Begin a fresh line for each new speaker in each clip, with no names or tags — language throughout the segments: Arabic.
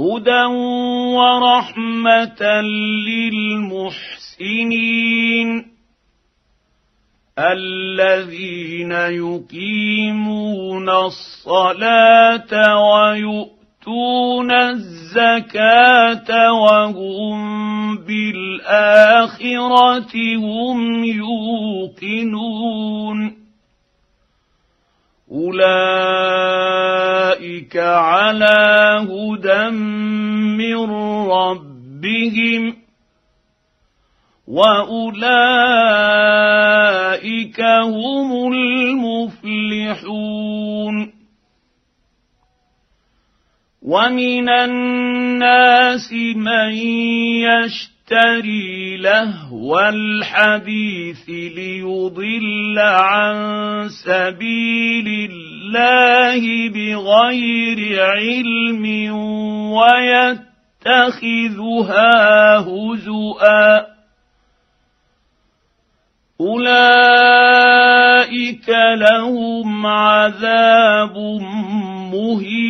هدى ورحمه للمحسنين الذين يقيمون الصلاه ويؤتون الزكاه وهم بالاخره هم يوقنون اولئك على هدى من ربهم واولئك هم المفلحون ومن الناس من يشتري لهو الحديث ليضل عن سبيل الله بغير علم ويتخذها هزؤا. أولئك لهم عذاب مهين.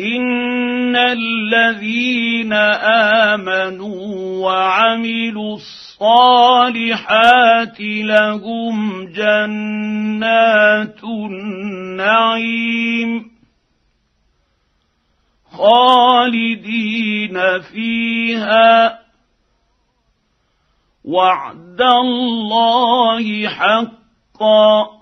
ان الذين امنوا وعملوا الصالحات لهم جنات النعيم خالدين فيها وعد الله حقا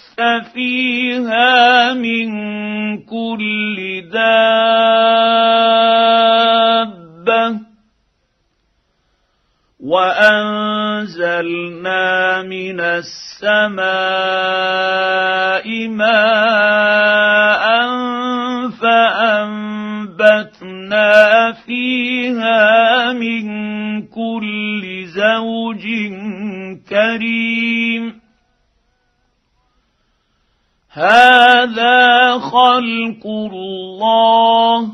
فيها من كل دابه وانزلنا من السماء ماء فانبتنا فيها من كل زوج كريم هذا خلق الله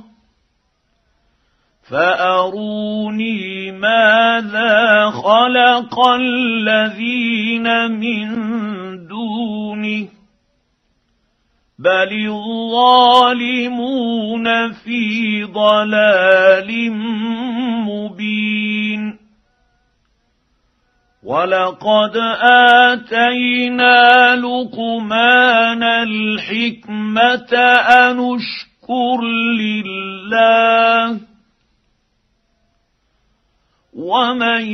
فاروني ماذا خلق الذين من دونه بل الظالمون في ضلال مبين ولقد اتينا لقمان الحكمه ان اشكر لله ومن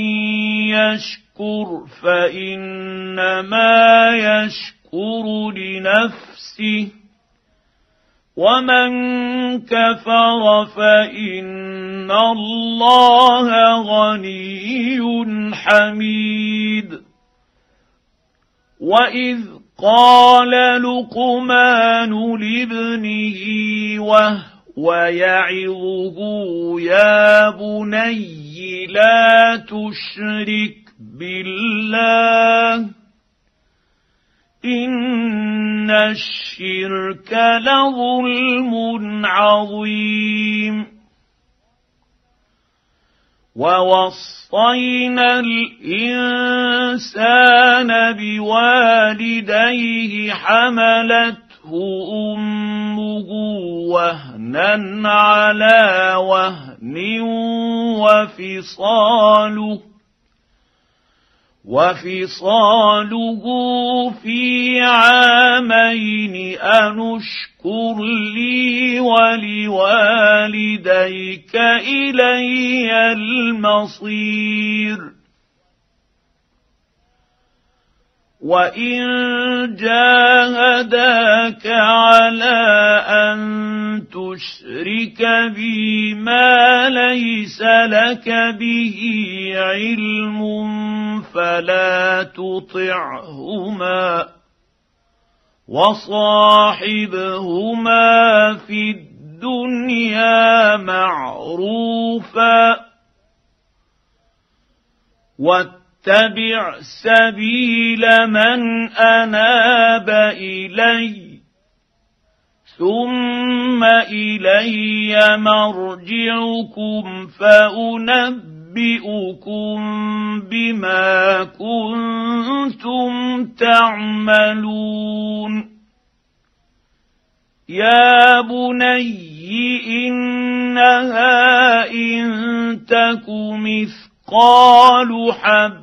يشكر فانما يشكر لنفسه ومن كفر فان الله غني حميد واذ قال لقمان لابنه وهو يعظه يا بني لا تشرك بالله ان الشرك لظلم عظيم ووصينا الانسان بوالديه حملته امه وهنا على وهن وفصاله وفصاله في عامين انشكر لي ولوالديك إلي المصير وان جاهداك على ان تشرك بي ما ليس لك به علم فلا تطعهما وصاحبهما في الدنيا معروفا واتبع سبيل من أناب إلي ثم إلي مرجعكم فأنبئكم بما كنتم تعملون. يا بني إنها إن تك مثقال حب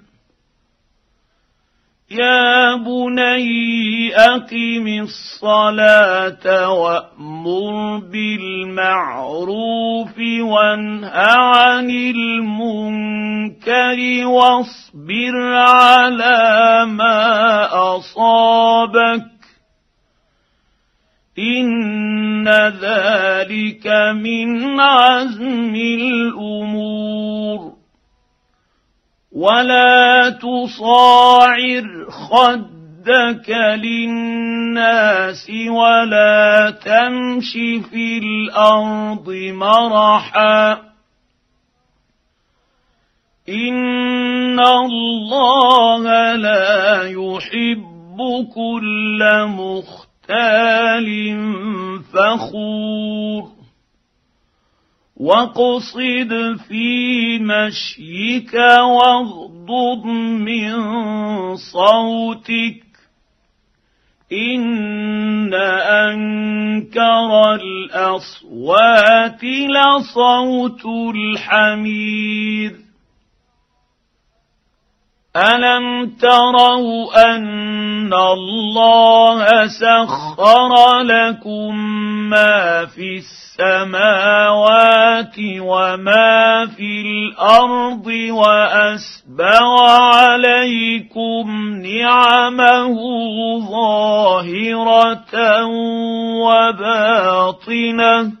يا بني أقم الصلاة وأمر بالمعروف وانه عن المنكر واصبر على ما أصابك إن ذلك من عزم الأمور ولا تصاعر خدك للناس ولا تمش في الأرض مرحا ان الله لا يحب كل مختال فخور واقصد في مشيك واغضض من صوتك ان انكر الاصوات لصوت الحمير الم تروا ان الله سخر لكم ما في السماوات وما في الأرض واسبغ عليكم نعمه ظاهره وباطنه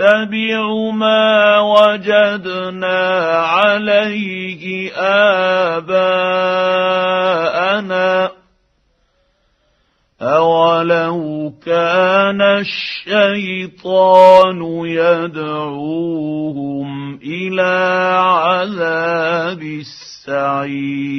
نتبع ما وجدنا عليه اباءنا اولو كان الشيطان يدعوهم إلى عذاب السعير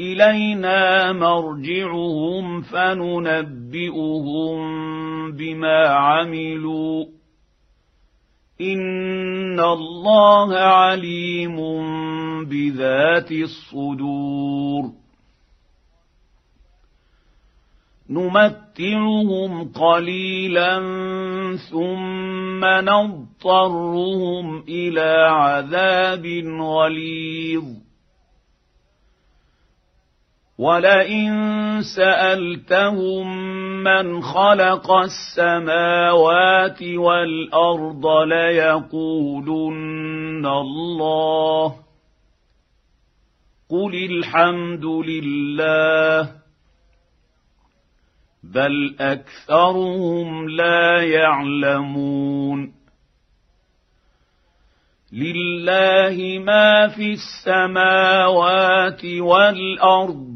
إلينا مرجعهم فننبئهم بما عملوا. إن الله عليم بذات الصدور. نمتعهم قليلا ثم نضطرهم إلى عذاب غليظ. ولئن سالتهم من خلق السماوات والارض ليقولن الله قل الحمد لله بل اكثرهم لا يعلمون لله ما في السماوات والارض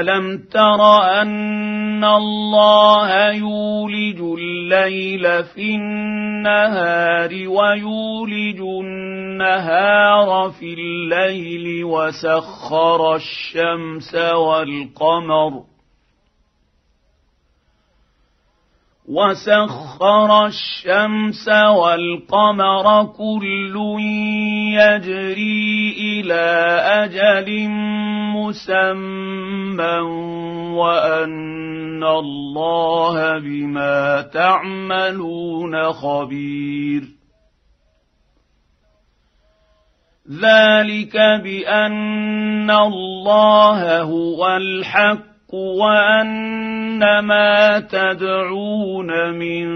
الم تر ان الله يولج الليل في النهار ويولج النهار في الليل وسخر الشمس والقمر وسخر الشمس والقمر كل يجري إلى أجل مسمى وأن الله بما تعملون خبير. ذلك بأن الله هو الحق وان ما تدعون من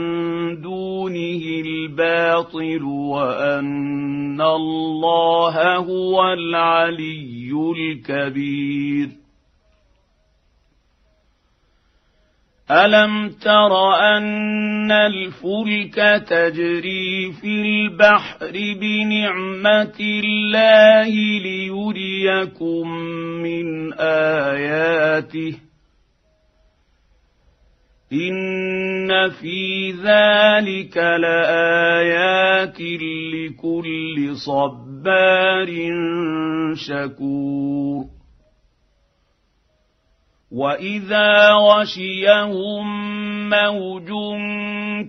دونه الباطل وان الله هو العلي الكبير الم تر ان الفلك تجري في البحر بنعمه الله ليريكم من آياته ان في ذلك لايات لكل صبار شكور واذا غشيهم موج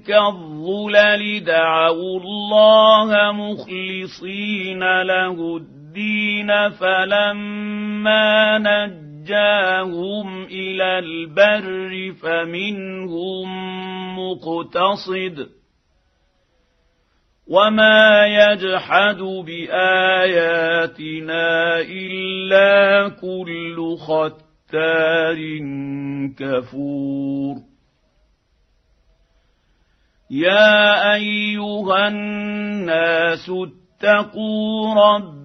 كالظلل دعوا الله مخلصين له الدين فلما نجوا نجاهم إلى البر فمنهم مقتصد وما يجحد بآياتنا إلا كل ختار كفور يا أيها الناس اتقوا ربكم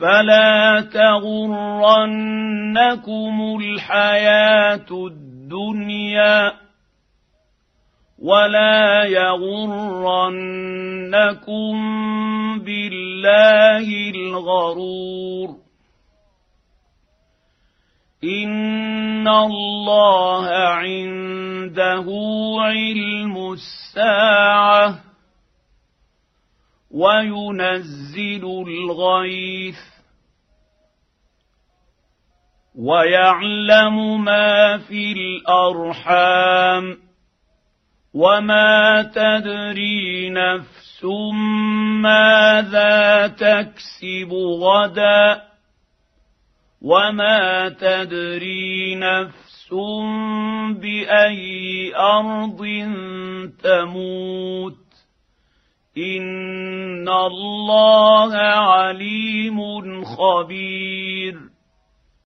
فلا تغرنكم الحياة الدنيا ولا يغرنكم بالله الغرور ان الله عنده علم الساعة وينزل الغيث ويعلم ما في الأرحام وما تدري نفس ماذا تكسب غدا وما تدري نفس بأي أرض تموت ان الله عليم خبير